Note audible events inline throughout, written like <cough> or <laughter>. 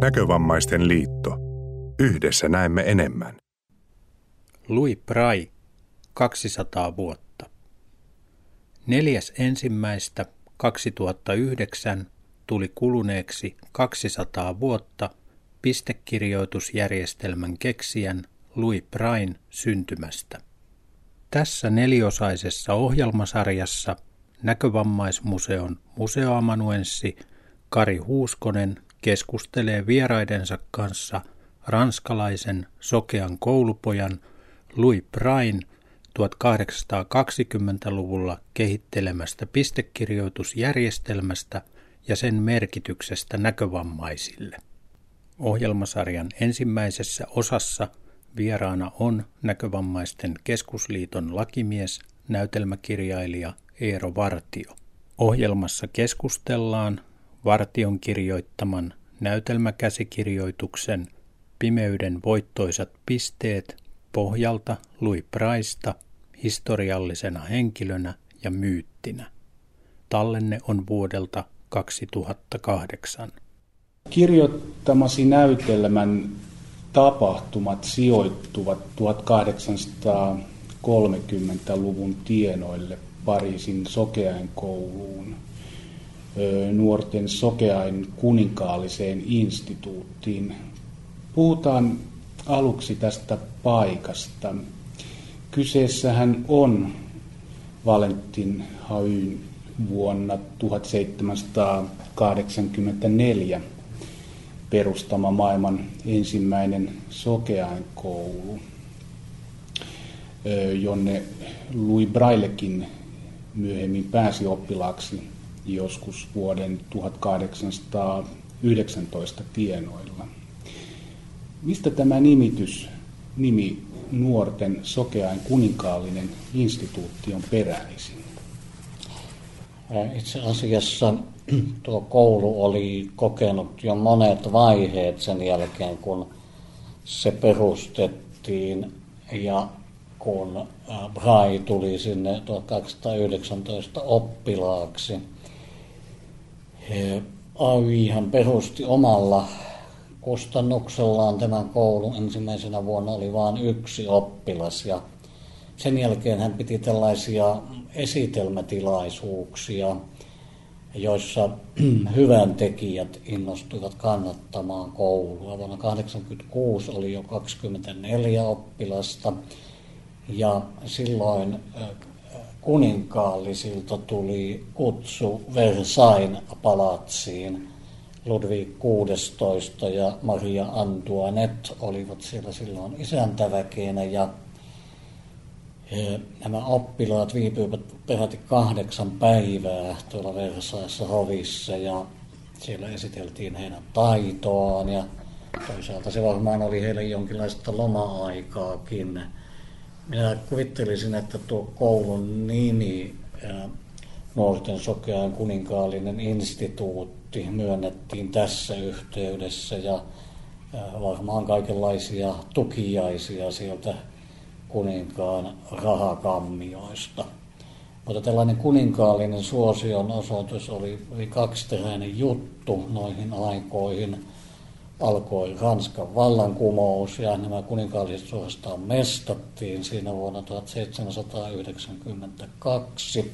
Näkövammaisten liitto. Yhdessä näemme enemmän. Louis Prai, 200 vuotta. Neljäs ensimmäistä 2009 tuli kuluneeksi 200 vuotta pistekirjoitusjärjestelmän keksijän Louis Prain syntymästä. Tässä neliosaisessa ohjelmasarjassa Näkövammaismuseon museoamanuenssi Kari Huuskonen keskustelee vieraidensa kanssa ranskalaisen sokean koulupojan Louis Prain 1820-luvulla kehittelemästä pistekirjoitusjärjestelmästä ja sen merkityksestä näkövammaisille. Ohjelmasarjan ensimmäisessä osassa vieraana on Näkövammaisten keskusliiton lakimies, näytelmäkirjailija Eero Vartio. Ohjelmassa keskustellaan Vartion kirjoittaman näytelmäkäsikirjoituksen Pimeyden voittoisat pisteet pohjalta Louis Praista historiallisena henkilönä ja myyttinä. Tallenne on vuodelta 2008. Kirjoittamasi näytelmän tapahtumat sijoittuvat 1830-luvun tienoille Pariisin sokeain kouluun, nuorten sokeain kuninkaalliseen instituuttiin. Puhutaan aluksi tästä paikasta. Kyseessähän on Valentin Hayn vuonna 1784 perustama maailman ensimmäinen sokeainkoulu, jonne Louis Braillekin myöhemmin pääsi oppilaaksi joskus vuoden 1819 tienoilla. Mistä tämä nimitys, nimi nuorten sokeain kuninkaallinen instituutti on peräisin? Itse asiassa <clears throat> tuo koulu oli kokenut jo monet vaiheet sen jälkeen, kun se perustettiin ja kun Brai tuli sinne 1219 oppilaaksi. AY hän perusti omalla kustannuksellaan tämän koulun. Ensimmäisenä vuonna oli vain yksi oppilas ja sen jälkeen hän piti tällaisia esitelmätilaisuuksia, joissa <clears throat> hyvän tekijät innostuivat kannattamaan koulua. Vuonna 1986 oli jo 24 oppilasta ja silloin kuninkaallisilta tuli kutsu Versain palatsiin. Ludwig XVI ja Maria Antoinette olivat siellä silloin isäntäväkeenä ja Nämä oppilaat viipyivät peräti kahdeksan päivää tuolla Versaissa hovissa ja siellä esiteltiin heidän taitoaan ja toisaalta se varmaan oli heille jonkinlaista loma-aikaakin. Minä kuvittelisin, että tuo koulun nimi, nuorten sokean kuninkaallinen instituutti, myönnettiin tässä yhteydessä ja varmaan kaikenlaisia tukiaisia sieltä kuninkaan rahakammioista. Mutta tällainen kuninkaallinen suosion osoitus oli, oli kaksiteräinen juttu noihin aikoihin. Alkoi Ranskan vallankumous ja nämä kuninkaalliset suorastaan mestattiin siinä vuonna 1792.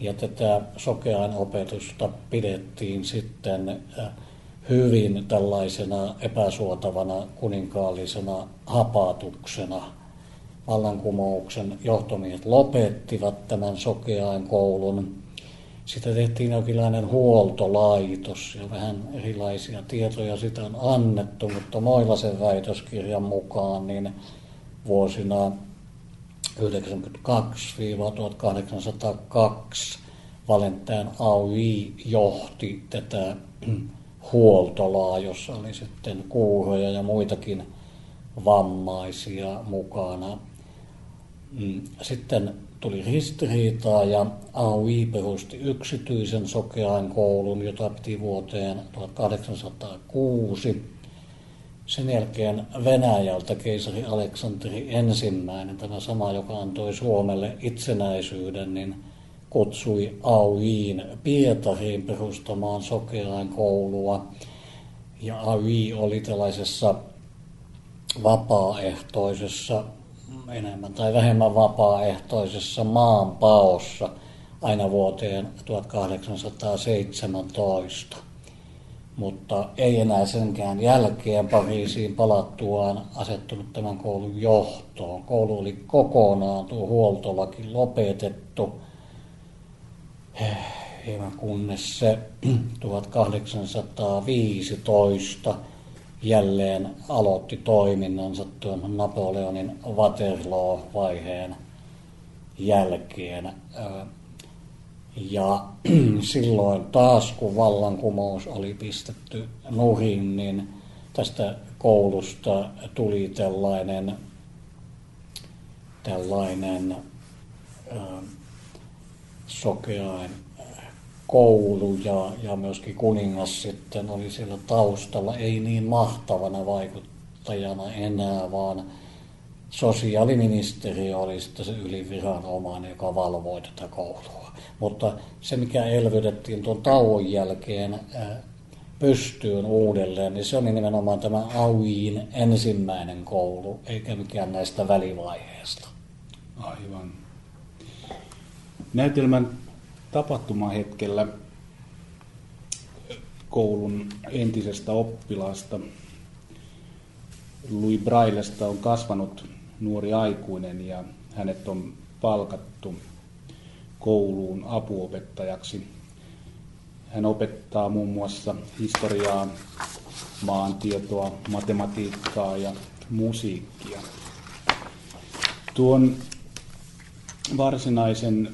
Ja tätä sokean opetusta pidettiin sitten äh, hyvin tällaisena epäsuotavana kuninkaallisena hapatuksena – vallankumouksen johtomiehet lopettivat tämän sokeain koulun. Sitä tehtiin jonkinlainen huoltolaitos ja vähän erilaisia tietoja sitä on annettu, mutta Moilasen väitöskirjan mukaan niin vuosina 1992-1802 Valentin AUI johti tätä <clears throat> huoltolaa, jossa oli sitten kuuroja ja muitakin vammaisia mukana. Mm, sitten tuli ristiriitaa ja AUI perusti yksityisen sokeain koulun, jota piti vuoteen 1806. Sen jälkeen Venäjältä keisari Aleksanteri ensimmäinen, tämä sama, joka antoi Suomelle itsenäisyyden, niin kutsui AUIin Pietariin perustamaan sokeain koulua. Ja AY oli tällaisessa vapaaehtoisessa, enemmän tai vähemmän vapaaehtoisessa maanpaossa aina vuoteen 1817 mutta ei enää senkään jälkeen Pariisiin palattuaan asettunut tämän koulun johtoon. Koulu oli kokonaan tuo huoltolaki lopetettu, hieman kunnes se 1815 jälleen aloitti toiminnansa tuon Napoleonin Waterloo-vaiheen jälkeen. Ja <clears throat> silloin taas, kun vallankumous oli pistetty nurin, niin tästä koulusta tuli tällainen, tällainen sokeain koulu ja, ja myöskin kuningas sitten oli siellä taustalla, ei niin mahtavana vaikuttajana enää, vaan sosiaaliministeriö oli sitten se yliviranomainen, joka valvoi tätä koulua. Mutta se, mikä elvytettiin tuon tauon jälkeen pystyyn uudelleen, niin se oli nimenomaan tämä Auin ensimmäinen koulu, eikä mikään näistä välivaiheista. Aivan. Näytelmän tapahtumahetkellä koulun entisestä oppilaasta Louis Braillesta on kasvanut nuori aikuinen ja hänet on palkattu kouluun apuopettajaksi. Hän opettaa muun muassa historiaa, maantietoa, matematiikkaa ja musiikkia. Tuon varsinaisen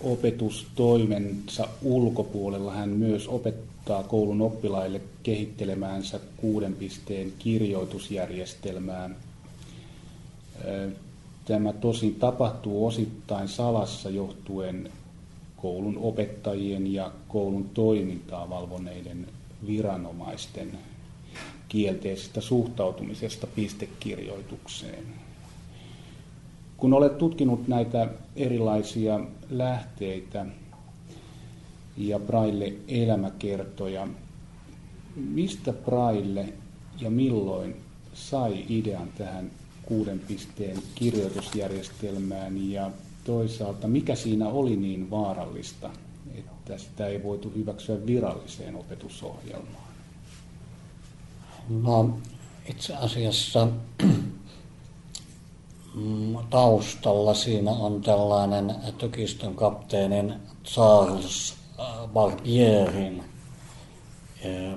opetustoimensa ulkopuolella hän myös opettaa koulun oppilaille kehittelemäänsä kuuden pisteen kirjoitusjärjestelmää. Tämä tosin tapahtuu osittain salassa johtuen koulun opettajien ja koulun toimintaa valvoneiden viranomaisten kielteisestä suhtautumisesta pistekirjoitukseen. Kun olet tutkinut näitä erilaisia lähteitä ja Braille elämäkertoja, mistä Braille ja milloin sai idean tähän kuuden pisteen kirjoitusjärjestelmään ja toisaalta mikä siinä oli niin vaarallista, että sitä ei voitu hyväksyä viralliseen opetusohjelmaan? No, itse asiassa taustalla siinä on tällainen tykistön kapteenin Charles äh, Barbierin äh,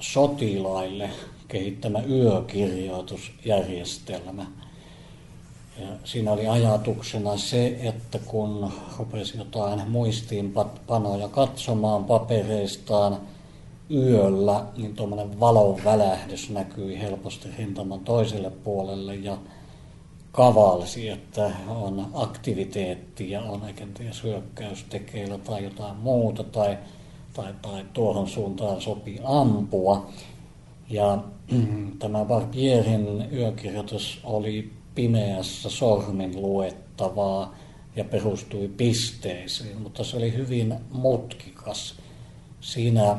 sotilaille kehittämä yökirjoitusjärjestelmä. Ja siinä oli ajatuksena se, että kun rupesi jotain muistiinpanoja katsomaan papereistaan yöllä, niin tuommoinen valon välähdys näkyi helposti rintaman toiselle puolelle ja kavalsi, että on aktiviteetti ja on kenties hyökkäys tekeillä tai jotain muuta tai, tai, tai tuohon suuntaan sopii ampua. Ja <clears throat> tämä Barbierin yökirjoitus oli pimeässä sormin luettavaa ja perustui pisteisiin, mutta se oli hyvin mutkikas. Siinä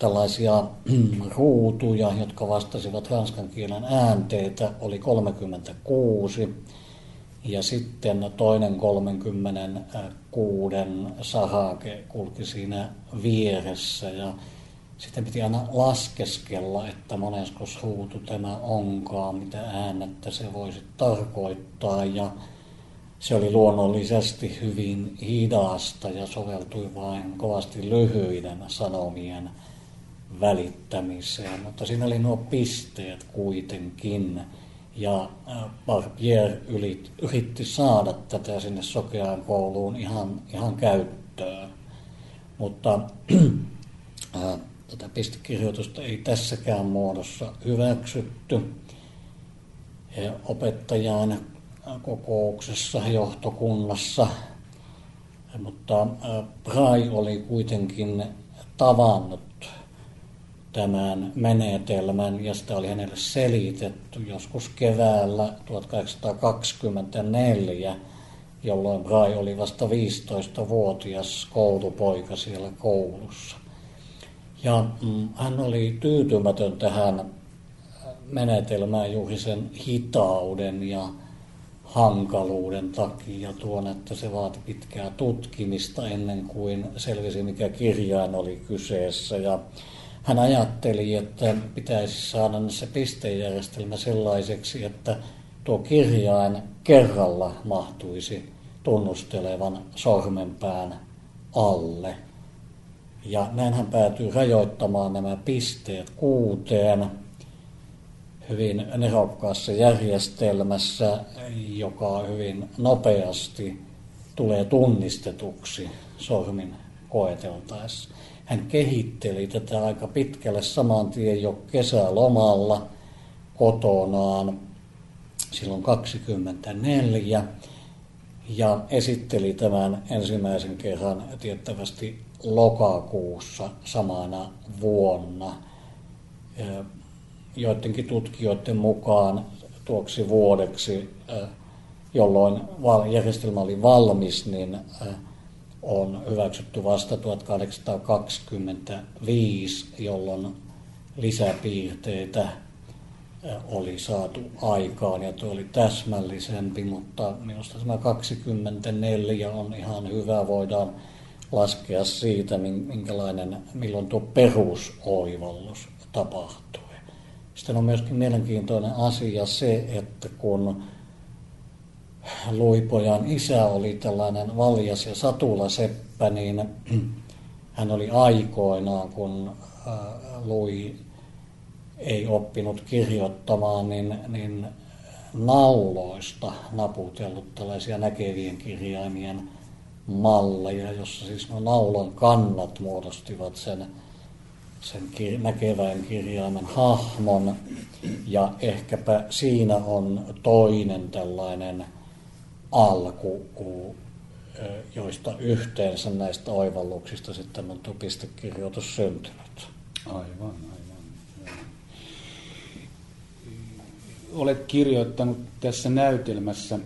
tällaisia <clears throat> ruutuja, jotka vastasivat ranskan kielen äänteitä, oli 36 ja sitten toinen 36 sahake kulki siinä vieressä ja sitten piti aina laskeskella, että monesko ruutu tämä onkaan, mitä äänettä se voisi tarkoittaa. Ja se oli luonnollisesti hyvin hidasta ja soveltui vain kovasti lyhyiden sanomien välittämiseen, mutta siinä oli nuo pisteet kuitenkin. Ja Barbier yritti saada tätä sinne sokeaan kouluun ihan, ihan käyttöön. Mutta <clears throat> tätä pistekirjoitusta ei tässäkään muodossa hyväksytty. Opettajan kokouksessa johtokunnassa, mutta Prai oli kuitenkin tavannut tämän menetelmän ja sitä oli hänelle selitetty joskus keväällä 1824, jolloin Brai oli vasta 15-vuotias koulupoika siellä koulussa. Ja mm, hän oli tyytymätön tähän menetelmään juuri sen hitauden ja hankaluuden takia tuon, että se vaati pitkää tutkimista ennen kuin selvisi mikä kirjain oli kyseessä. Ja hän ajatteli, että pitäisi saada se pistejärjestelmä sellaiseksi, että tuo kirjain kerralla mahtuisi tunnustelevan sormenpään alle. Ja näin hän päätyy rajoittamaan nämä pisteet kuuteen hyvin nerokkaassa järjestelmässä, joka hyvin nopeasti tulee tunnistetuksi sormin koeteltaessa. Hän kehitteli tätä aika pitkälle. Saman tien jo kesälomalla kotonaan. Silloin 24 ja esitteli tämän ensimmäisen kerran tiettävästi lokakuussa samana vuonna. Joidenkin tutkijoiden mukaan tuoksi vuodeksi, jolloin järjestelmä oli valmis, niin on hyväksytty vasta 1825, jolloin lisäpiirteitä oli saatu aikaan ja tuo oli täsmällisempi, mutta minusta tämä 24 on ihan hyvä. Voidaan laskea siitä, minkälainen, milloin tuo perusoivallus tapahtui. Sitten on myöskin mielenkiintoinen asia se, että kun Luipojan isä oli tällainen valjas ja satulaseppä, niin <clears throat> hän oli aikoinaan, kun Lui ei oppinut kirjoittamaan, niin, niin nauloista naputellut tällaisia näkevien kirjaimien malleja, jossa siis nuo naulan kannat muodostivat sen, sen kir- näkevän kirjaimen hahmon. Ja ehkäpä siinä on toinen tällainen alku, joista yhteensä näistä oivalluksista sitten on tuo pistekirjoitus syntynyt. Aivan, aivan. Olet kirjoittanut tässä näytelmässä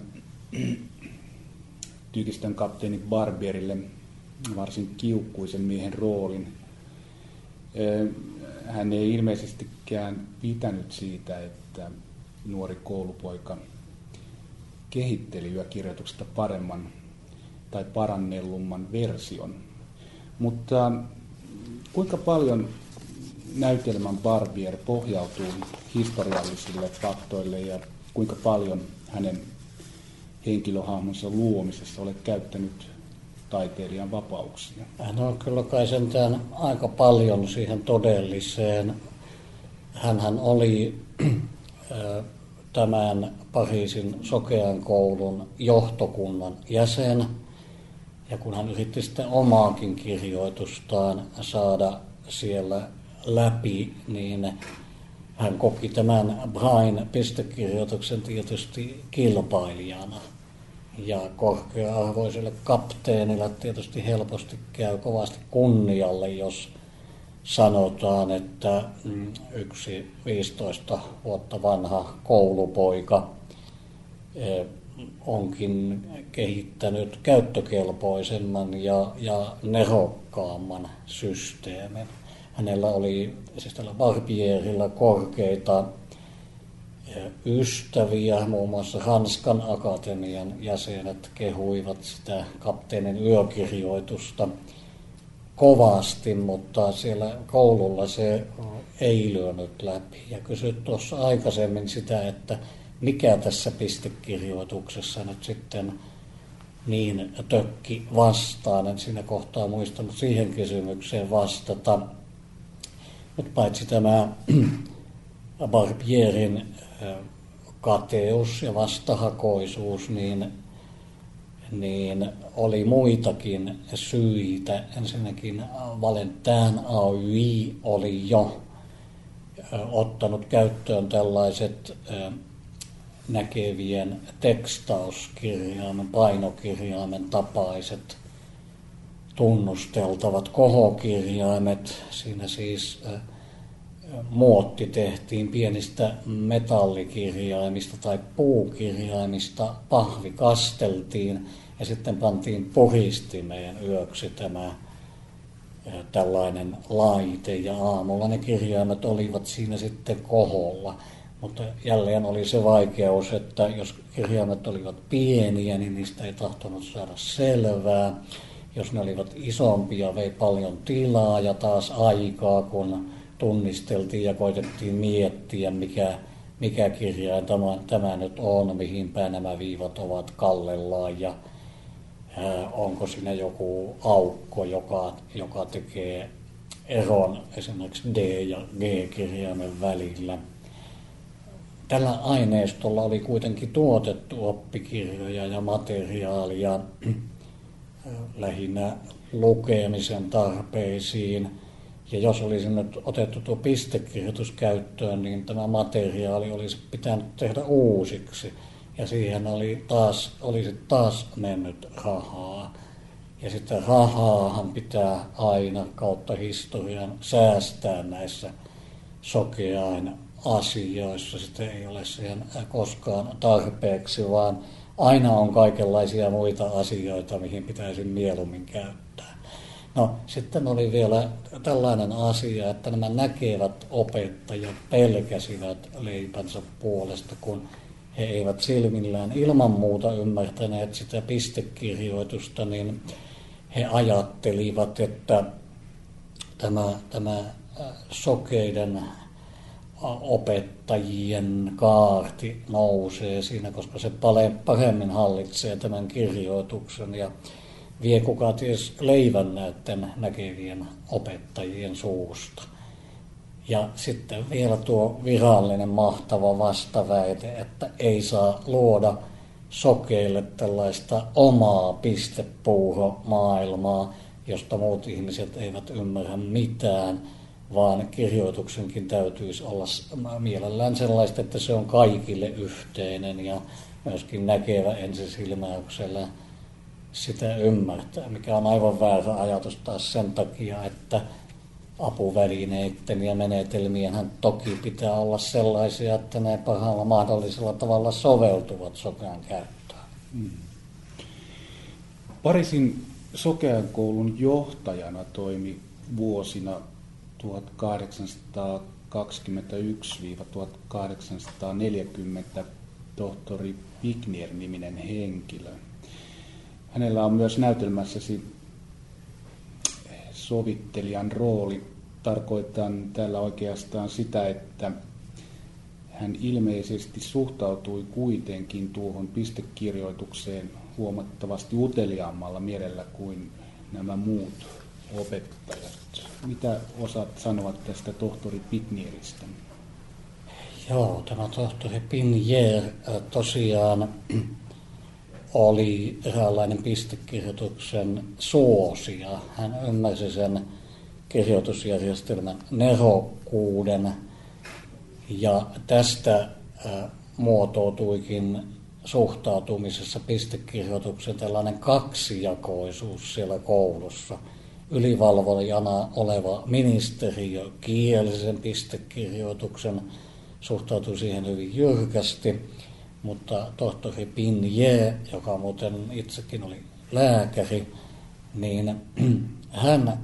Tykistön kapteeni Barbierille varsin kiukkuisen miehen roolin. Hän ei ilmeisestikään pitänyt siitä, että nuori koulupoika kehitteli yökirjoituksesta paremman tai parannellumman version. Mutta kuinka paljon näytelmän Barbier pohjautuu historiallisille faktoille ja kuinka paljon hänen henkilöhahmonsa luomisessa olet käyttänyt taiteilijan vapauksia? No kyllä kai sentään aika paljon siihen todelliseen. Hänhän oli tämän Pariisin sokean koulun johtokunnan jäsen. Ja kun hän yritti sitten omaakin kirjoitustaan saada siellä läpi, niin hän koki tämän Brain pistekirjoituksen tietysti kilpailijana. Ja korkea-arvoiselle kapteenille tietysti helposti käy kovasti kunnialle, jos sanotaan, että mm, yksi 15 vuotta vanha koulupoika e, onkin kehittänyt käyttökelpoisemman ja, ja nerokkaamman systeemin. Hänellä oli siis tällä Barbierilla korkeita ystäviä, muun muassa Hanskan akatemian jäsenet kehuivat sitä kapteenin yökirjoitusta kovasti, mutta siellä koululla se ei lyönyt läpi. Ja kysyt tuossa aikaisemmin sitä, että mikä tässä pistekirjoituksessa nyt sitten niin tökki vastaan. En siinä kohtaa muistanut siihen kysymykseen vastata. Mutta paitsi tämä <clears throat> Barbierin kateus ja vastahakoisuus, niin, niin oli muitakin syitä. Ensinnäkin Valentin Aui oli jo ottanut käyttöön tällaiset näkevien tekstauskirjaimen, painokirjaimen tapaiset tunnusteltavat kohokirjaimet. Siinä siis muotti tehtiin pienistä metallikirjaimista tai puukirjaimista, pahvi kasteltiin ja sitten pantiin puhistimeen yöksi tämä tällainen laite ja aamulla ne kirjaimet olivat siinä sitten koholla. Mutta jälleen oli se vaikeus, että jos kirjaimet olivat pieniä, niin niistä ei tahtonut saada selvää. Jos ne olivat isompia, vei paljon tilaa ja taas aikaa, kun tunnisteltiin ja koitettiin miettiä, mikä, mikä kirjain tämä, tämä nyt on, mihin päin nämä viivat ovat kallellaan ja ää, onko siinä joku aukko, joka, joka tekee eron esimerkiksi D- ja G-kirjaimen välillä. Tällä aineistolla oli kuitenkin tuotettu oppikirjoja ja materiaalia lähinnä lukemisen tarpeisiin – ja jos olisi nyt otettu tuo pistekirjoitus käyttöön, niin tämä materiaali olisi pitänyt tehdä uusiksi. Ja siihen oli taas, olisi taas mennyt rahaa. Ja sitten rahaahan pitää aina kautta historian säästää näissä sokeain asioissa. Sitten ei ole siihen koskaan tarpeeksi, vaan aina on kaikenlaisia muita asioita, mihin pitäisi mieluummin käyttää. No sitten oli vielä tällainen asia, että nämä näkevät opettajat pelkäsivät leipänsä puolesta, kun he eivät silmillään ilman muuta ymmärtäneet sitä pistekirjoitusta, niin he ajattelivat, että tämä, tämä sokeiden opettajien kaarti nousee siinä, koska se paremmin hallitsee tämän kirjoituksen ja vie kuka ties leivän näiden näkevien opettajien suusta. Ja sitten vielä tuo virallinen mahtava vastaväite, että ei saa luoda sokeille tällaista omaa pistepuuho-maailmaa, josta muut ihmiset eivät ymmärrä mitään, vaan kirjoituksenkin täytyisi olla mielellään sellaista, että se on kaikille yhteinen ja myöskin näkevä ensisilmäyksellä – sitä ymmärtää, mikä on aivan väärä ajatus taas sen takia, että apuvälineiden ja menetelmien toki pitää olla sellaisia, että ne parhaalla mahdollisella tavalla soveltuvat sokean käyttöön. Hmm. Parisin sokean koulun johtajana toimi vuosina 1821-1840 tohtori Pignier-niminen henkilö. Hänellä on myös näytelmässäsi sovittelijan rooli. Tarkoitan täällä oikeastaan sitä, että hän ilmeisesti suhtautui kuitenkin tuohon pistekirjoitukseen huomattavasti uteliaammalla mielellä kuin nämä muut opettajat. Mitä osaat sanoa tästä tohtori Pitnieristä? Joo, tämä tohtori Pinjer tosiaan oli eräänlainen pistekirjoituksen suosia. Hän ymmärsi sen kirjoitusjärjestelmän nerokkuuden ja tästä muotoutuikin suhtautumisessa pistekirjoituksen tällainen kaksijakoisuus siellä koulussa. Ylivalvojana oleva ministeriö kielisen pistekirjoituksen suhtautui siihen hyvin jyrkästi mutta tohtori Pinje, joka muuten itsekin oli lääkäri, niin <clears throat> hän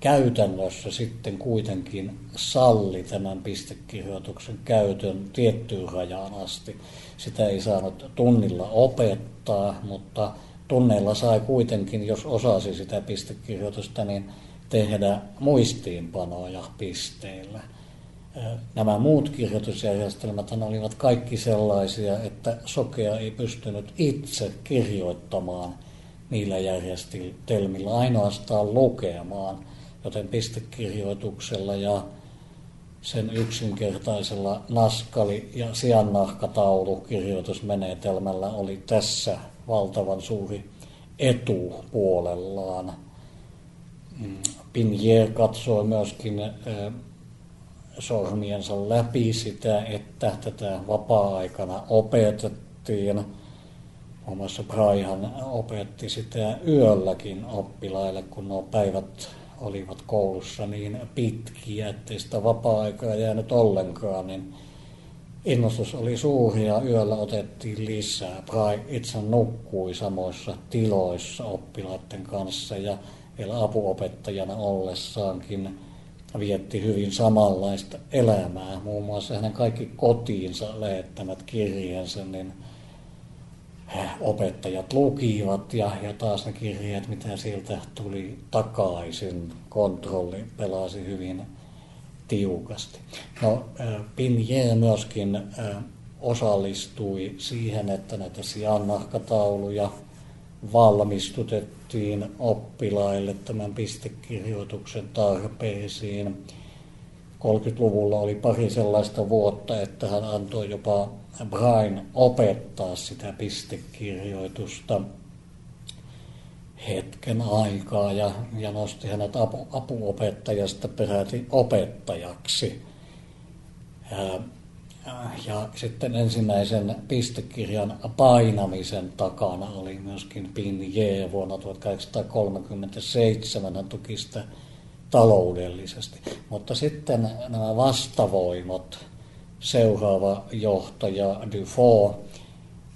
käytännössä sitten kuitenkin salli tämän pistekirjoituksen käytön tiettyyn rajaan asti. Sitä ei saanut tunnilla opettaa, mutta tunneilla sai kuitenkin, jos osasi sitä pistekirjoitusta, niin tehdä muistiinpanoja pisteillä nämä muut kirjoitusjärjestelmät olivat kaikki sellaisia, että sokea ei pystynyt itse kirjoittamaan niillä järjestelmillä, ainoastaan lukemaan, joten pistekirjoituksella ja sen yksinkertaisella naskali- ja sijannahkataulukirjoitusmenetelmällä oli tässä valtavan suuri etu puolellaan. Mm, Pinje katsoi myöskin sormiensa läpi sitä, että tätä vapaa-aikana opetettiin. Muun muassa opetti sitä yölläkin oppilaille, kun nuo päivät olivat koulussa niin pitkiä, ettei sitä vapaa-aikaa jäänyt ollenkaan, niin innostus oli suuri ja yöllä otettiin lisää. Brai itse nukkui samoissa tiloissa oppilaiden kanssa ja vielä apuopettajana ollessaankin vietti hyvin samanlaista elämää. Muun muassa hänen kaikki kotiinsa lähettämät kirjeensä, niin opettajat lukivat ja, ja taas ne kirjeet, mitä sieltä tuli takaisin, kontrolli pelasi hyvin tiukasti. No, Pinje myöskin osallistui siihen, että näitä sijannahkatauluja valmistutettiin oppilaille tämän pistekirjoituksen tarpeisiin. 30-luvulla oli pari sellaista vuotta, että hän antoi jopa Brian opettaa sitä pistekirjoitusta hetken aikaa ja, ja nosti hänet apu, apuopettajasta peräti opettajaksi. Ja, ja sitten ensimmäisen pistekirjan painamisen takana oli myöskin Pinje vuonna 1837. Hän tuki sitä taloudellisesti. Mutta sitten nämä vastavoimat, seuraava johtaja Dufour,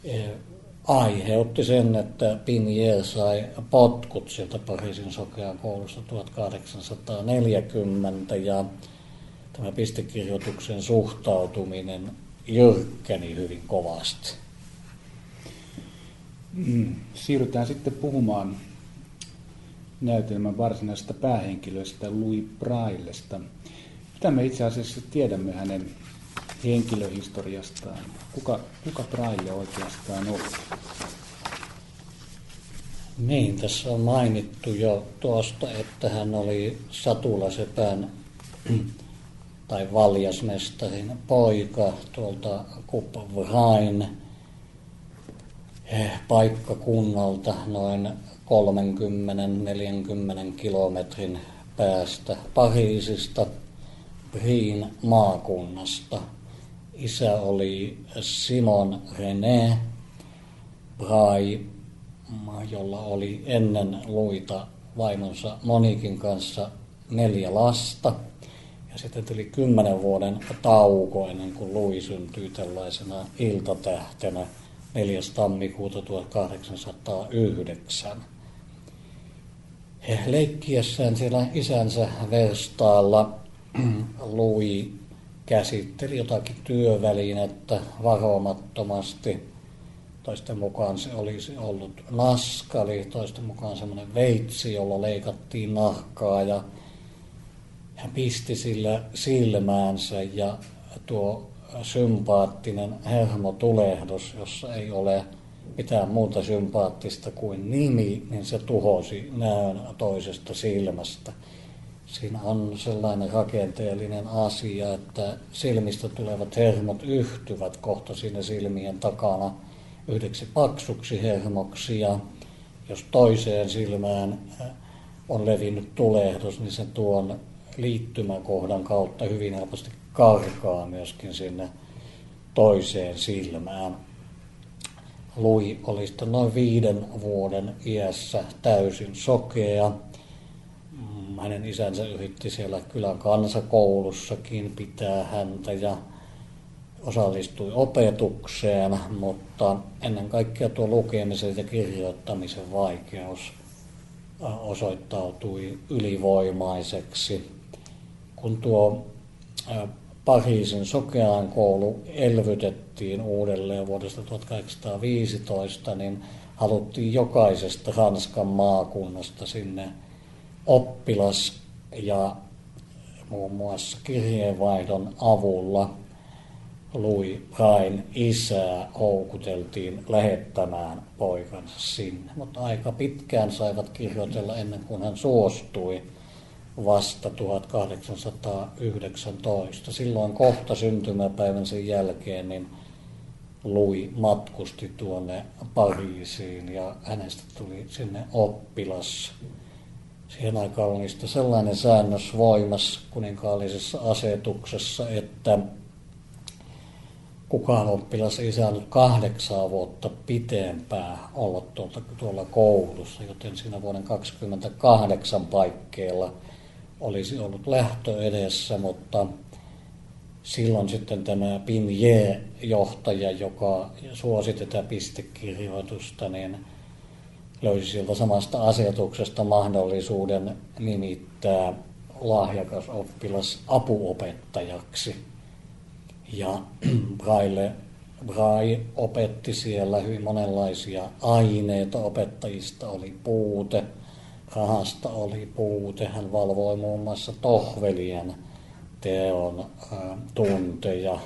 eh, aiheutti sen, että Pinje sai potkut sieltä Pariisin sokean koulusta 1840 ja tämä pistekirjoituksen suhtautuminen jyrkkeni hyvin kovasti. Mm, siirrytään sitten puhumaan näytelmän varsinaisesta päähenkilöstä Louis Braillesta. Mitä me itse asiassa tiedämme hänen henkilöhistoriastaan? Kuka, kuka Braille oikeastaan oli? Niin, tässä on mainittu jo tuosta, että hän oli Satulasepän tai valjasmestarin poika tuolta Kupvrain eh, paikkakunnalta noin 30-40 kilometrin päästä Pariisista, Briin maakunnasta. Isä oli Simon René Brai, jolla oli ennen luita vaimonsa Monikin kanssa neljä lasta. Sitten tuli kymmenen vuoden tauko ennen kuin Lui syntyi tällaisena iltatähtenä 4. tammikuuta 1809 leikkiessään siellä isänsä verstaalla <clears throat> Louis käsitteli jotakin työvälinettä varomattomasti. Toisten mukaan se olisi ollut naskali, toisten mukaan semmoinen veitsi, jolla leikattiin nahkaa ja hän pisti sillä silmäänsä ja tuo sympaattinen hermotulehdus, jossa ei ole mitään muuta sympaattista kuin nimi, niin se tuhosi näön toisesta silmästä. Siinä on sellainen rakenteellinen asia, että silmistä tulevat hermot yhtyvät kohta sinne silmien takana yhdeksi paksuksi hermoksi ja jos toiseen silmään äh, on levinnyt tulehdus, niin se tuon liittymäkohdan kautta hyvin helposti karkaa myöskin sinne toiseen silmään. Lui oli sitten noin viiden vuoden iässä täysin sokea. Mm, hänen isänsä yritti siellä kylän kansakoulussakin pitää häntä ja osallistui opetukseen, mutta ennen kaikkea tuo lukemisen ja kirjoittamisen vaikeus osoittautui ylivoimaiseksi. Kun tuo Pariisin sokeaan koulu elvytettiin uudelleen vuodesta 1815, niin haluttiin jokaisesta Ranskan maakunnasta sinne oppilas ja muun muassa kirjeenvaihdon avulla Louis Prain isää houkuteltiin lähettämään poikansa sinne. Mutta aika pitkään saivat kirjoitella ennen kuin hän suostui vasta 1819. Silloin kohta syntymäpäivän sen jälkeen niin Lui matkusti tuonne Pariisiin ja hänestä tuli sinne oppilas. Siihen aikaan oli sellainen säännös voimassa kuninkaallisessa asetuksessa, että kukaan oppilas ei saanut kahdeksaa vuotta pitempää olla tuolta, tuolla koulussa, joten siinä vuoden 28 paikkeilla – olisi ollut lähtö edessä, mutta silloin sitten tämä Pinje-johtaja, joka suosi tätä pistekirjoitusta, niin löysi sieltä samasta asetuksesta mahdollisuuden nimittää lahjakas oppilas apuopettajaksi. Ja <clears throat> Braille, Braille opetti siellä hyvin monenlaisia aineita, opettajista oli puute, rahasta oli puute. Hän valvoi muun muassa tohvelien teon tunteja.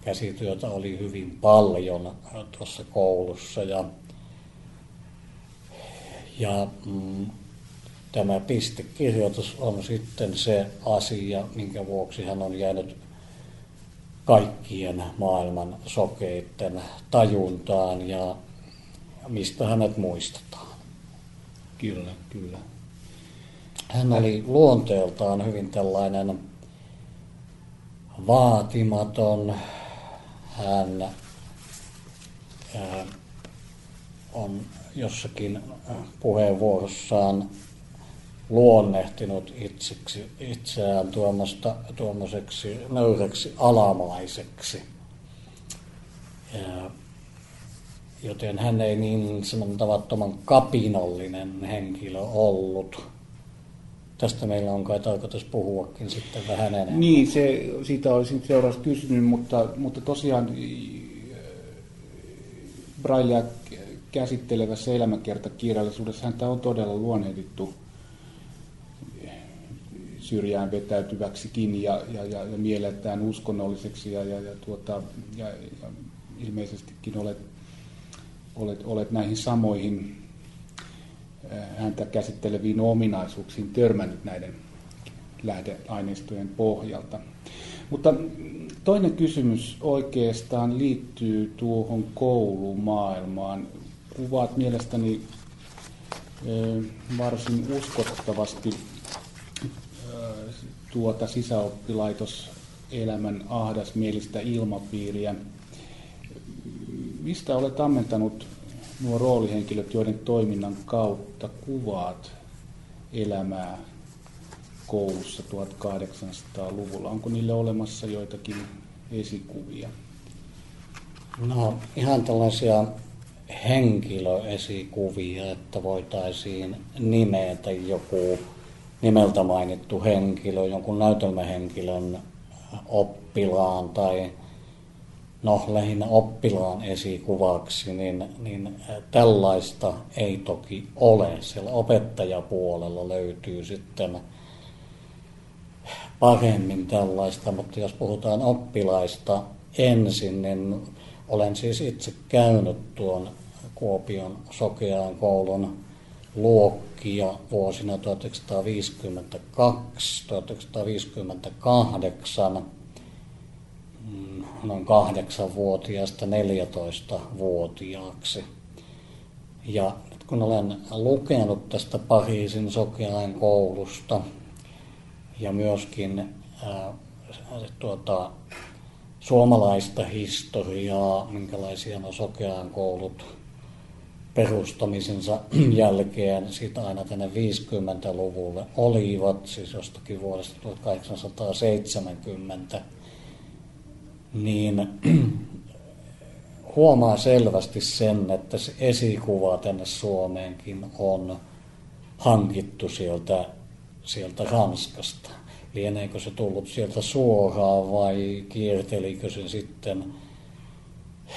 Käsityötä oli hyvin paljon tuossa koulussa ja, ja mm, tämä pistekirjoitus on sitten se asia, minkä vuoksi hän on jäänyt kaikkien maailman sokeiden tajuntaan ja mistä hänet muistetaan. Kyllä, kyllä. Hän oli luonteeltaan hyvin tällainen vaatimaton. Hän on jossakin puheenvuorossaan luonnehtinut itseksi, itseään tuommoista, tuommoiseksi nöyräksi alamaiseksi. Ja, joten hän ei niin semmoinen tavattoman kapinallinen henkilö ollut. Tästä meillä on kai tarkoitus puhuakin sitten vähän enemmän. Niin, se, siitä olisin seuraavaksi kysynyt, mutta, mutta tosiaan Braillea käsittelevässä elämäkertakirjallisuudessa häntä on todella luonnehdittu syrjään vetäytyväksikin ja, ja, ja, ja mieleltään uskonnolliseksi ja, ja, ja, tuota, ja, ja ilmeisestikin olet, olet, olet näihin samoihin häntä käsitteleviin ominaisuuksiin törmännyt näiden lähdeaineistojen pohjalta. Mutta toinen kysymys oikeastaan liittyy tuohon koulumaailmaan. Kuvaat mielestäni varsin uskottavasti tuota sisäoppilaitos-elämän ahdasmielistä ilmapiiriä. Mistä olet ammentanut nuo roolihenkilöt, joiden toiminnan kautta kuvaat elämää koulussa 1800-luvulla? Onko niille olemassa joitakin esikuvia? No ihan tällaisia henkilöesikuvia, että voitaisiin nimetä joku nimeltä mainittu henkilö, jonkun näytelmähenkilön oppilaan tai no lähinnä oppilaan esikuvaksi, niin, niin tällaista ei toki ole. Siellä opettajapuolella löytyy sitten paremmin tällaista, mutta jos puhutaan oppilaista ensin, niin olen siis itse käynyt tuon Kuopion Sokeaan koulun luokkia vuosina 1952-1958 mm, noin kahdeksanvuotiaasta 14-vuotiaaksi. Ja nyt kun olen lukenut tästä Pariisin Sokeain koulusta ja myöskin ää, tuota, suomalaista historiaa, minkälaisia no Sokeain koulut perustamisensa <clears throat> jälkeen siitä aina tänne 50-luvulle olivat, siis jostakin vuodesta 1870, niin <clears throat> huomaa selvästi sen, että se esikuva tänne Suomeenkin on hankittu sieltä, sieltä Ranskasta. Lieneekö se tullut sieltä suoraan vai kiertelikö se sitten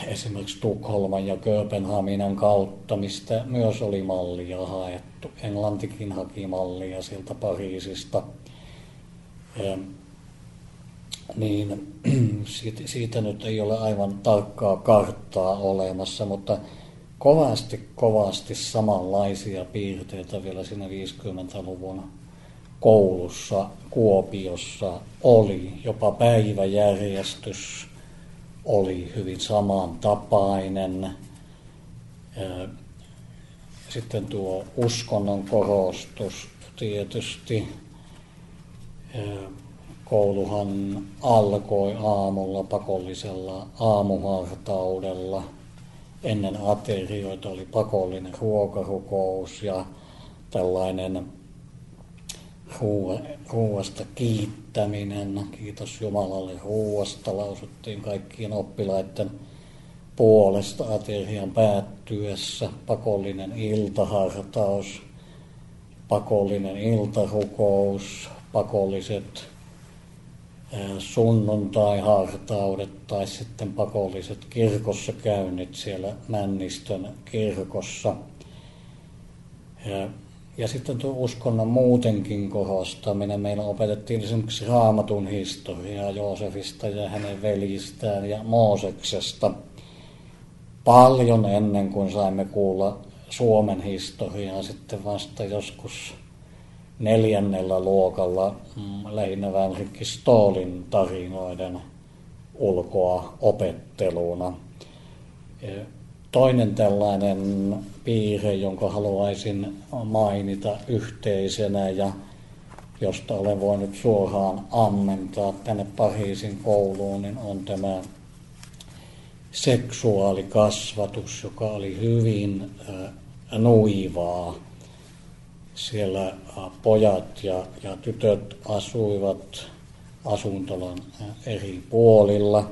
esimerkiksi Tukholman ja Kööpenhaminan kautta, mistä myös oli mallia haettu. Englantikin haki mallia sieltä Pariisista. Niin <clears throat> siitä, siitä nyt ei ole aivan tarkkaa karttaa olemassa, mutta kovasti, kovasti samanlaisia piirteitä vielä siinä 50-luvun koulussa Kuopiossa oli, jopa päiväjärjestys, oli hyvin samantapainen. Sitten tuo uskonnon korostus tietysti. Kouluhan alkoi aamulla pakollisella aamuhartaudella. Ennen aterioita oli pakollinen ruokarukous ja tällainen ruuasta kiittäminen. Kiitos Jumalalle ruuasta lausuttiin kaikkien oppilaiden puolesta aterian päättyessä, pakollinen iltahartaus, pakollinen iltarukous, pakolliset sunnuntai-hartaudet tai sitten pakolliset kirkossa käynnit siellä Männistön kirkossa. Ja, sitten tuo uskonnon muutenkin korostaminen. Meillä opetettiin esimerkiksi raamatun historiaa Joosefista ja hänen veljistään ja Mooseksesta paljon ennen kuin saimme kuulla Suomen historiaa sitten vasta joskus neljännellä luokalla mm, lähinnä Vänrikki Stolin tarinoiden ulkoa opetteluna. Toinen tällainen piirre, jonka haluaisin mainita yhteisenä ja josta olen voinut suoraan ammentaa tänne Pariisin kouluun, niin on tämä seksuaalikasvatus, joka oli hyvin nuivaa siellä pojat ja, ja tytöt asuivat asuntolon eri puolilla.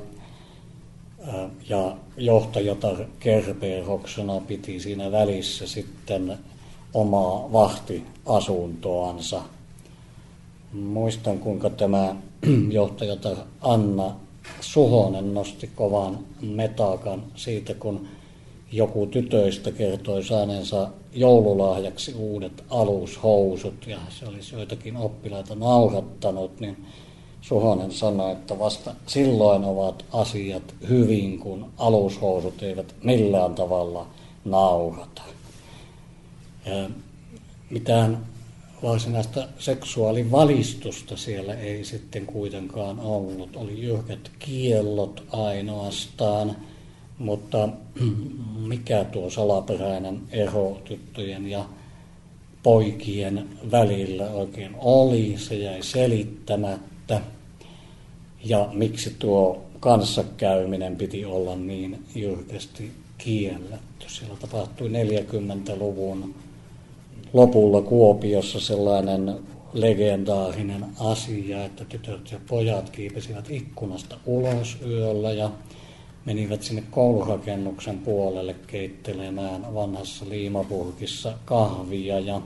Ja johtajatar Kerberoksena piti siinä välissä sitten omaa vahtiasuntoansa. Muistan, kuinka tämä <clears throat> johtajatar Anna Suhonen nosti kovan metakan siitä, kun joku tytöistä kertoi saaneensa joululahjaksi uudet alushousut ja se olisi joitakin oppilaita naurattanut, niin Suhonen sanoi, että vasta silloin ovat asiat hyvin, kun alushousut eivät millään tavalla naurata. Mitään varsinaista seksuaalivalistusta siellä ei sitten kuitenkaan ollut. Oli jyrkät kiellot ainoastaan mutta <clears throat> mikä tuo salaperäinen ero tyttöjen ja poikien välillä oikein oli, se jäi selittämättä. Ja miksi tuo kanssakäyminen piti olla niin jyrkästi kielletty. Siellä tapahtui 40-luvun lopulla Kuopiossa sellainen legendaarinen asia, että tytöt ja pojat kiipesivät ikkunasta ulos yöllä ja menivät sinne koulurakennuksen puolelle keittelemään vanhassa liimapurkissa kahvia ja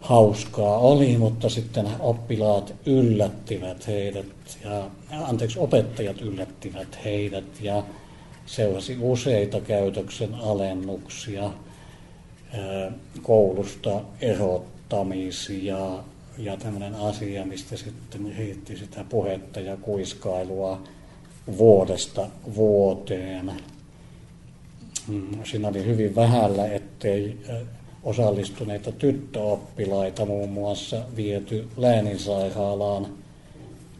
hauskaa oli, mutta sitten oppilaat yllättivät heidät ja anteeksi, opettajat yllättivät heidät ja seurasi useita käytöksen alennuksia, koulusta erottamisia ja tämmöinen asia, mistä sitten riitti sitä puhetta ja kuiskailua vuodesta vuoteen. Mm, siinä oli hyvin vähällä, ettei osallistuneita tyttöoppilaita muun muassa viety lääninsairaalaan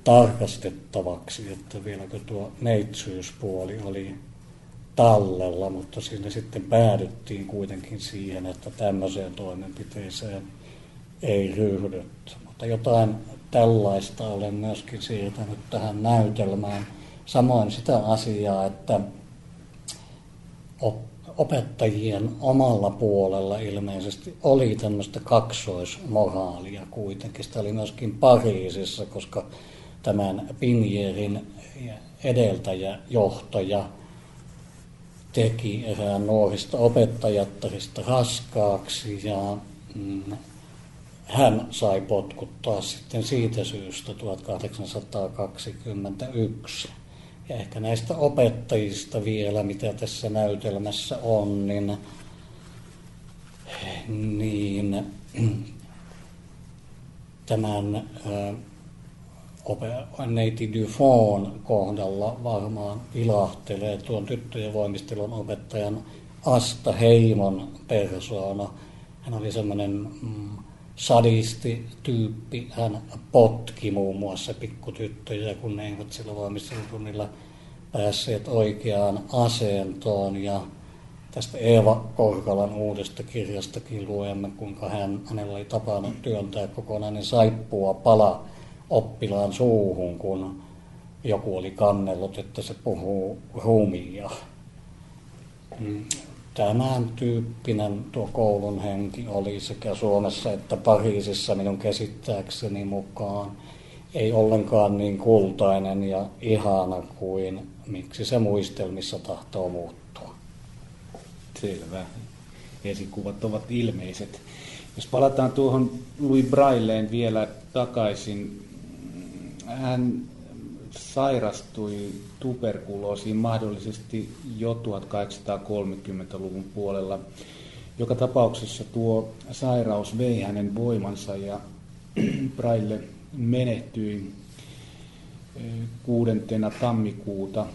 tarkastettavaksi, että vieläkö tuo neitsyyspuoli oli tallella, mutta sinne sitten päädyttiin kuitenkin siihen, että tämmöiseen toimenpiteeseen ei ryhdytty. Mutta jotain tällaista olen myöskin siirtänyt tähän näytelmään – Samoin sitä asiaa, että opettajien omalla puolella ilmeisesti oli tämmöistä kaksoismoraalia kuitenkin. Sitä oli myöskin Pariisissa, koska tämän Pinjerin edeltäjä, johtaja, teki erään nuorista opettajattarista raskaaksi ja mm, hän sai potkuttaa sitten siitä syystä 1821. Ja ehkä näistä opettajista vielä, mitä tässä näytelmässä on, niin, niin <clears throat> tämän neiti Dufon kohdalla varmaan vilahtelee tuon tyttöjen voimistelun opettajan Asta Heimon persoona. Hän oli semmoinen mm, sadisti-tyyppi. Hän potki muun muassa pikkutyttöjä, kun ne eivät sillä valmistelutunnilla päässeet oikeaan asentoon. Ja tästä Eeva Korkalan uudesta kirjastakin luemme, kuinka hän, hänellä oli tapana työntää kokonainen saippua pala oppilaan suuhun, kun joku oli kannellut, että se puhuu rumia. Mm tämän tyyppinen tuo koulun henki oli sekä Suomessa että Pariisissa minun käsittääkseni mukaan. ei ollenkaan niin kultainen ja ihana kuin miksi se muistelmissa tahtoo muuttua. Selvä. Esikuvat ovat ilmeiset. Jos palataan tuohon Louis Brailleen vielä takaisin, hän sairastui tuberkuloosiin mahdollisesti jo 1830-luvun puolella. Joka tapauksessa tuo sairaus vei hänen voimansa ja <clears throat> Braille menehtyi kuudentena tammikuuta,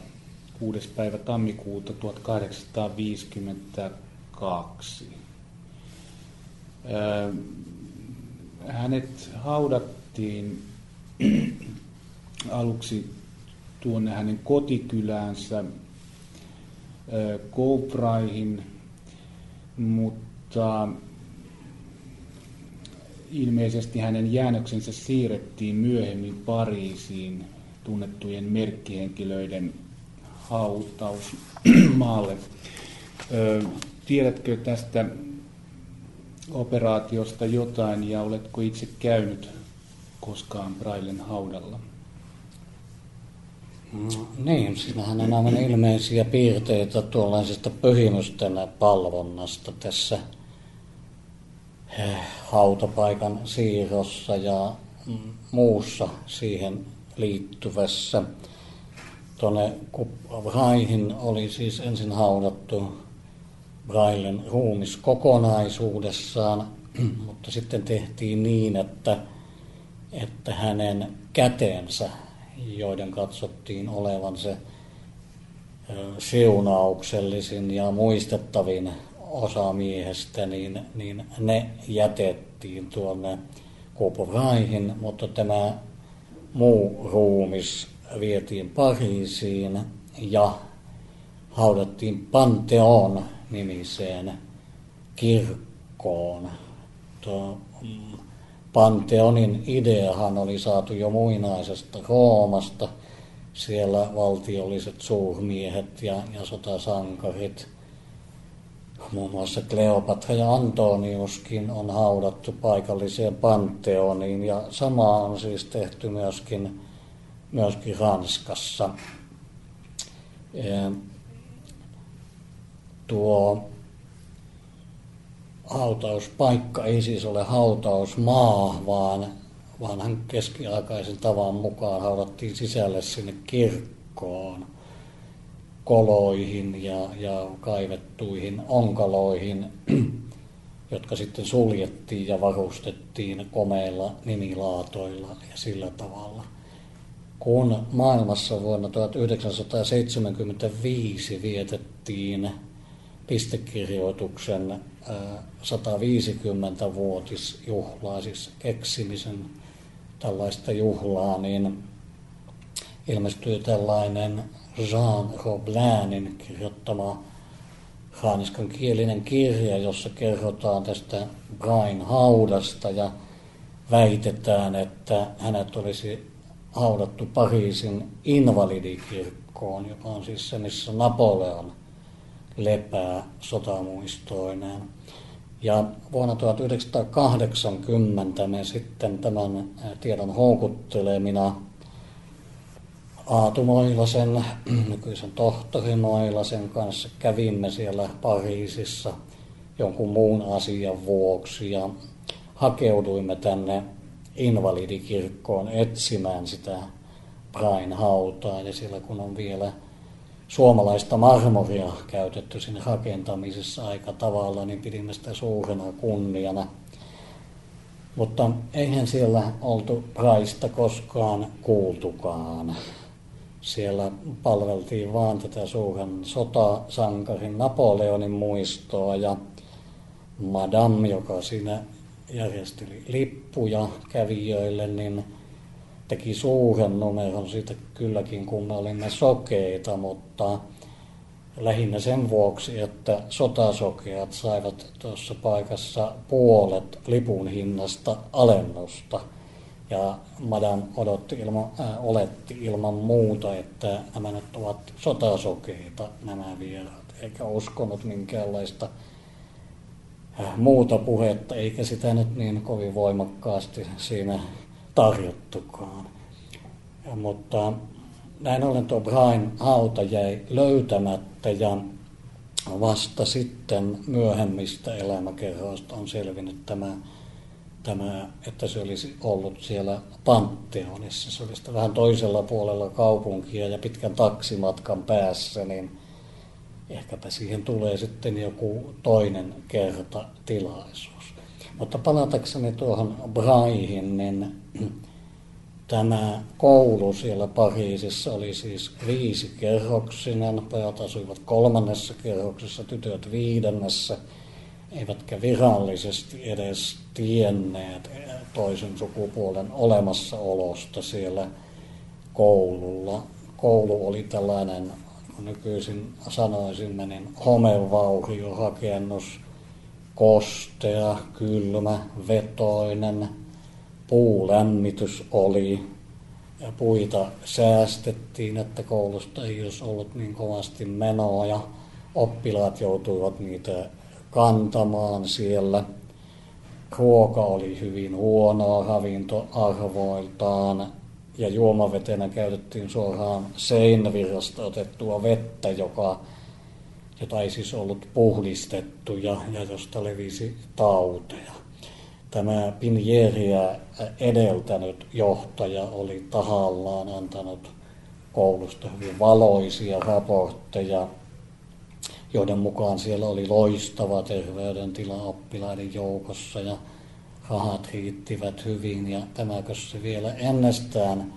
kuudes päivä tammikuuta 1852. Hänet haudattiin <clears throat> aluksi tuonne hänen kotikyläänsä Koupraihin, mutta ilmeisesti hänen jäännöksensä siirrettiin myöhemmin Pariisiin tunnettujen merkkihenkilöiden hautausmaalle. <clears throat> Tiedätkö tästä operaatiosta jotain ja oletko itse käynyt koskaan Brailen haudalla? No, niin, siinähän on aivan ilmeisiä piirteitä tuollaisesta pyhimysten palvonnasta tässä eh, hautapaikan siirrossa ja muussa siihen liittyvässä. Tuonne Raihin oli siis ensin haudattu Brailen ruumis kokonaisuudessaan, <clears throat> mutta sitten tehtiin niin, että, että hänen käteensä, joiden katsottiin olevan se siunauksellisin ja muistettavin osa miehestä, niin, niin ne jätettiin tuonne Kuoporaihin, mutta tämä muu ruumis vietiin Pariisiin ja haudattiin Pantheon nimiseen kirkkoon. Tuo mm, Pantheonin ideahan oli saatu jo muinaisesta Roomasta. Siellä valtiolliset suurmiehet ja, ja sotasankarit, muun muassa Kleopatra ja Antoniuskin on haudattu paikalliseen Pantheoniin ja sama on siis tehty myöskin, myöskin Ranskassa tuo hautauspaikka ei siis ole hautausmaa, vaan vanhan keskiaikaisen tavan mukaan haudattiin sisälle sinne kirkkoon, koloihin ja, ja kaivettuihin onkaloihin, <clears throat> jotka sitten suljettiin ja varustettiin komeilla nimilaatoilla ja sillä tavalla. Kun maailmassa vuonna 1975 vietettiin pistekirjoituksen 150-vuotisjuhlaa, siis keksimisen tällaista juhlaa, niin ilmestyi tällainen Jean Roblinin kirjoittama raaniskan kielinen kirja, jossa kerrotaan tästä Brian haudasta ja väitetään, että hänet olisi haudattu Pariisin invalidikirkkoon, joka on siis se, missä Napoleon – lepää sotamuistoineen. Ja vuonna 1980 me sitten tämän tiedon houkuttelemina Aatu Moilasen, <clears throat> nykyisen tohtori Moilasen kanssa kävimme siellä Pariisissa jonkun muun asian vuoksi ja hakeuduimme tänne invalidikirkkoon etsimään sitä Brain hautaa ja siellä kun on vielä suomalaista marmoria käytetty sinne rakentamisessa aika tavalla, niin pidimme sitä suurena kunniana. Mutta eihän siellä oltu Praista koskaan kuultukaan. Siellä palveltiin vaan tätä suuren sotasankarin Napoleonin muistoa ja Madame, joka siinä järjesteli lippuja kävijöille, niin teki suuren numeron siitä kylläkin, kun me olimme sokeita, mutta lähinnä sen vuoksi, että sotasokeat saivat tuossa paikassa puolet lipun hinnasta alennusta. Ja Madan odotti ilman, äh, oletti ilman muuta, että nämä nyt ovat sotasokeita nämä vieraat, eikä uskonut minkäänlaista äh, muuta puhetta, eikä sitä nyt niin kovin voimakkaasti siinä tarjottukaan. Ja, mutta näin ollen tuo Brain hauta jäi löytämättä ja vasta sitten myöhemmistä elämäkerroista on selvinnyt tämä, tämä, että se olisi ollut siellä Pantheonissa. Se oli vähän toisella puolella kaupunkia ja pitkän taksimatkan päässä, niin ehkäpä siihen tulee sitten joku toinen kerta tilaisuus. Mutta palatakseni tuohon Braihin, niin Tämä koulu siellä Pariisissa oli siis viisikerroksinen. Pojat asuivat kolmannessa kerroksessa, tytöt viidennessä. Eivätkä virallisesti edes tienneet toisen sukupuolen olemassaolosta siellä koululla. Koulu oli tällainen, nykyisin sanoisimme, niin homevauhiorakennus, kostea, kylmä, vetoinen – puulämmitys oli ja puita säästettiin, että koulusta ei olisi ollut niin kovasti menoa ja oppilaat joutuivat niitä kantamaan siellä. Ruoka oli hyvin huonoa ravintoarvoiltaan ja juomavetenä käytettiin suoraan seinävirrasta otettua vettä, joka, jota ei siis ollut puhdistettu ja, ja josta levisi tauteja. Tämä Pinjeriä edeltänyt johtaja oli tahallaan antanut koulusta hyvin valoisia raportteja, joiden mukaan siellä oli loistava terveydentila oppilaiden joukossa ja rahat riittivät hyvin. Ja tämäkö se vielä ennestään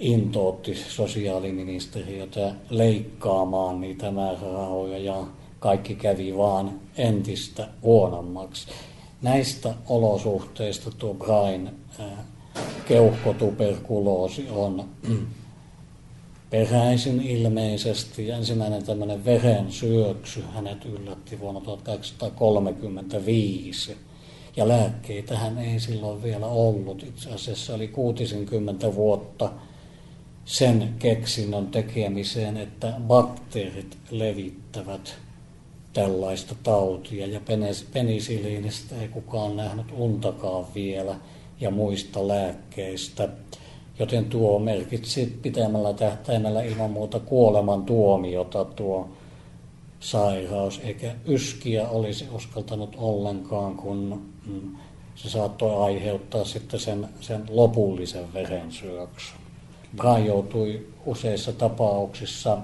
intootti sosiaaliministeriötä leikkaamaan niitä määrärahoja ja kaikki kävi vaan entistä huonommaksi näistä olosuhteista tuo Brain keuhkotuberkuloosi on <clears throat> peräisin ilmeisesti. Ensimmäinen tämmöinen verensyöksy hänet yllätti vuonna 1935. Ja lääkkeitä hän ei silloin vielä ollut. Itse asiassa oli 60 vuotta sen keksinnön tekemiseen, että bakteerit levittävät tällaista tautia ja penisiliinistä ei kukaan nähnyt untakaan vielä ja muista lääkkeistä. Joten tuo merkitsi pitämällä tähtäimellä ilman muuta kuoleman tuomiota tuo sairaus, eikä yskiä olisi uskaltanut ollenkaan, kun mm, se saattoi aiheuttaa sitten sen, sen lopullisen verensyöksyn. Brian joutui useissa tapauksissa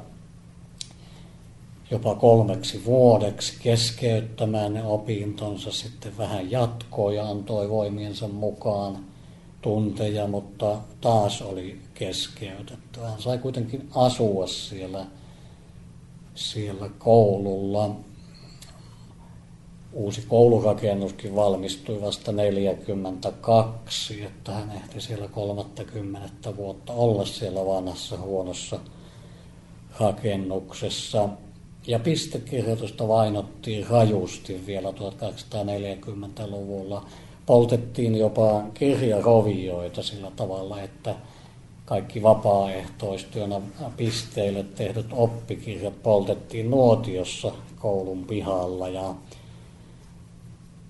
jopa kolmeksi vuodeksi keskeyttämään ne opintonsa, sitten vähän jatkoi ja antoi voimiensa mukaan tunteja, mutta taas oli keskeytetty. Hän sai kuitenkin asua siellä, siellä koululla. Uusi koulurakennuskin valmistui vasta 42, että hän ehti siellä 30 vuotta olla siellä vanhassa huonossa rakennuksessa. Ja pistekirjoitusta vainottiin rajusti vielä 1840-luvulla. Poltettiin jopa kirjarovioita sillä tavalla, että kaikki vapaaehtoistyönä pisteille tehdyt oppikirjat poltettiin nuotiossa koulun pihalla ja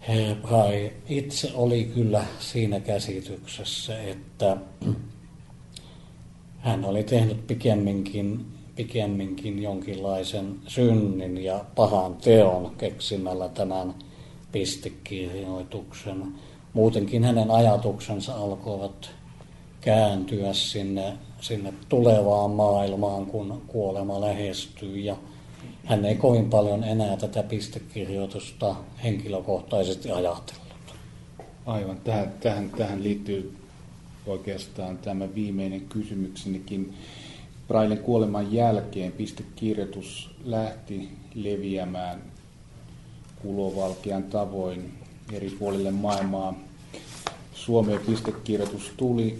Hebrai itse oli kyllä siinä käsityksessä, että hän oli tehnyt pikemminkin pikemminkin jonkinlaisen synnin ja pahan teon keksimällä tämän pistekirjoituksen. Muutenkin hänen ajatuksensa alkoivat kääntyä sinne, sinne tulevaan maailmaan, kun kuolema lähestyy ja hän ei kovin paljon enää tätä pistekirjoitusta henkilökohtaisesti ajatellut. Aivan, tähän, tähän, tähän liittyy oikeastaan tämä viimeinen kysymyksenikin. Braillen kuoleman jälkeen pistekirjoitus lähti leviämään kulovalkean tavoin eri puolille maailmaa. Suomeen pistekirjoitus tuli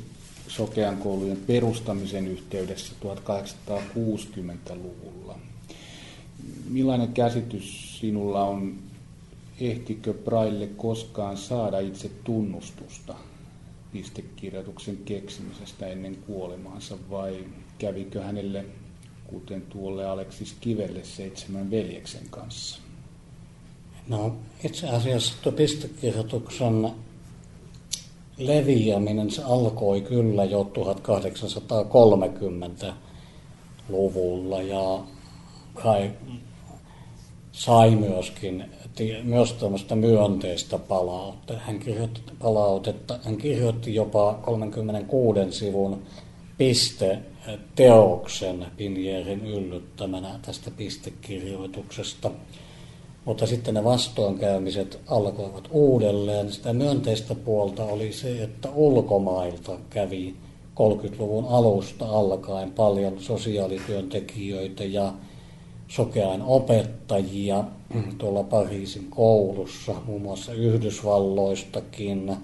sokean koulujen perustamisen yhteydessä 1860-luvulla. Millainen käsitys sinulla on, ehtikö Braille koskaan saada itse tunnustusta pistekirjoituksen keksimisestä ennen kuolemaansa vai kävikö hänelle, kuten tuolle Aleksis Kivelle, seitsemän veljeksen kanssa? No itse asiassa tuo pistekirjoituksen leviäminen se alkoi kyllä jo 1830-luvulla ja kai sai myöskin myös tämmöistä myönteistä palautetta. Hän kirjoitti, palautetta. Hän kirjoitti jopa 36 sivun piste teoksen Pinjerin yllyttämänä tästä pistekirjoituksesta. Mutta sitten ne vastoinkäymiset alkoivat uudelleen. Sitä myönteistä puolta oli se, että ulkomailta kävi 30-luvun alusta alkaen paljon sosiaalityöntekijöitä ja sokeain opettajia tuolla Pariisin koulussa, muun muassa Yhdysvalloistakin,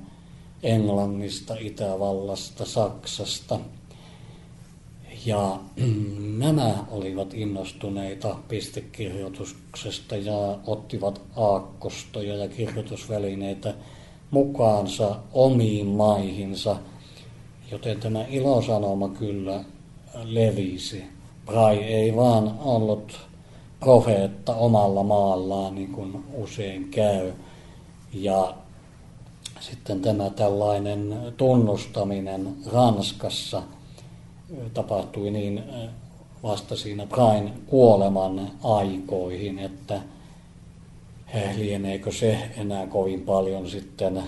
Englannista, Itävallasta, Saksasta. Ja <clears throat> nämä olivat innostuneita pistekirjoituksesta ja ottivat aakkostoja ja kirjoitusvälineitä mukaansa omiin maihinsa, joten tämä ilosanoma kyllä levisi. Rai ei vaan ollut profeetta omalla maallaan, niin kuin usein käy. Ja sitten tämä tällainen tunnustaminen Ranskassa tapahtui niin vasta siinä Brain kuoleman aikoihin, että lieneekö se enää kovin paljon sitten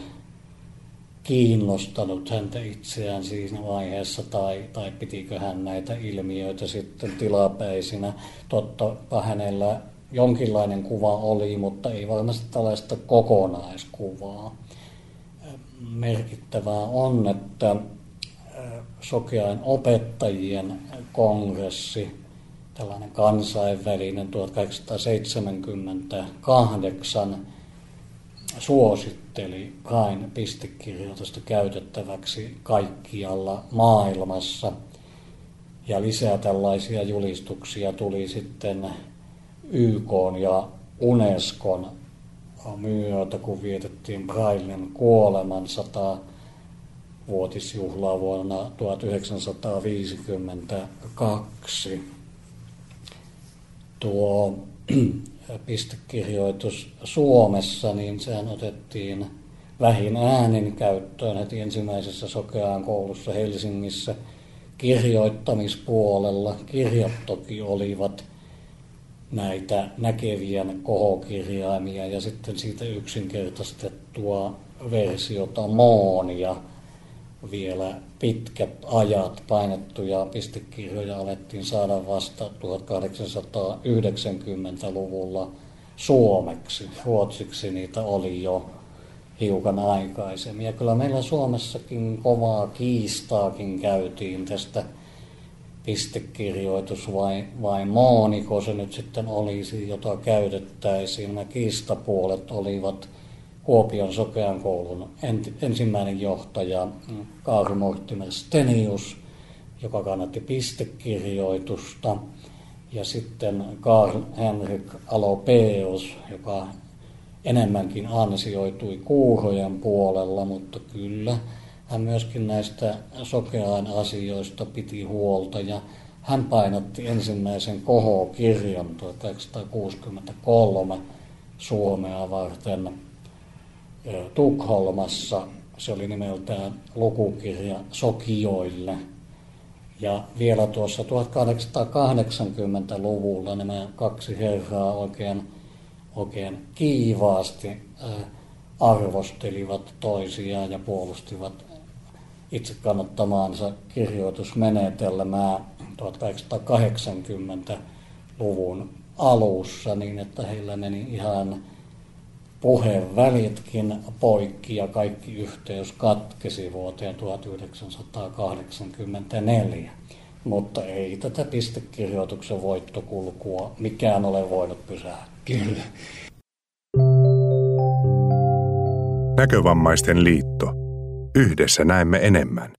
kiinnostanut häntä itseään siinä vaiheessa tai, tai pitikö hän näitä ilmiöitä sitten tilapäisinä. Totta hänellä jonkinlainen kuva oli, mutta ei varmasti tällaista kokonaiskuvaa. Merkittävää on, että sokeain opettajien kongressi, tällainen kansainvälinen 1878, suositteli Kain pistekirjoitusta käytettäväksi kaikkialla maailmassa. Ja lisää tällaisia julistuksia tuli sitten YK ja Unescon myötä, kun vietettiin Braillen kuoleman 100 vuotisjuhlaa vuonna 1952. Tuo pistekirjoitus Suomessa, niin sehän otettiin vähin äänin käyttöön heti ensimmäisessä sokeaan koulussa Helsingissä kirjoittamispuolella. Kirjat toki olivat näitä näkevien kohokirjaimia ja sitten siitä yksinkertaistettua versiota moonia vielä pitkät ajat painettuja pistekirjoja alettiin saada vasta 1890-luvulla suomeksi. Ruotsiksi niitä oli jo hiukan aikaisemmin. Ja kyllä meillä Suomessakin kovaa kiistaakin käytiin tästä pistekirjoitus vai, vai mooniko se nyt sitten olisi, jota käytettäisiin. Nämä kiistapuolet olivat Kuopion sokean koulun ensimmäinen johtaja Kaari Mortimer Stenius, joka kannatti pistekirjoitusta, ja sitten Karl Henrik Alopeus, joka enemmänkin ansioitui kuurojen puolella, mutta kyllä hän myöskin näistä sokeaan asioista piti huolta. Ja hän painotti ensimmäisen kohokirjan 1963 Suomea varten Tukholmassa. Se oli nimeltään lukukirja Sokioille. Ja vielä tuossa 1880-luvulla nämä kaksi herraa oikein, oikein kiivaasti arvostelivat toisiaan ja puolustivat itse kannattamaansa kirjoitusmenetelmää 1880-luvun alussa niin, että heillä meni ihan puheenvälitkin poikki ja kaikki yhteys katkesi vuoteen 1984. Mutta ei tätä pistekirjoituksen voittokulkua mikään ole voinut pysäyttää. Kyllä. Näkövammaisten liitto. Yhdessä näemme enemmän.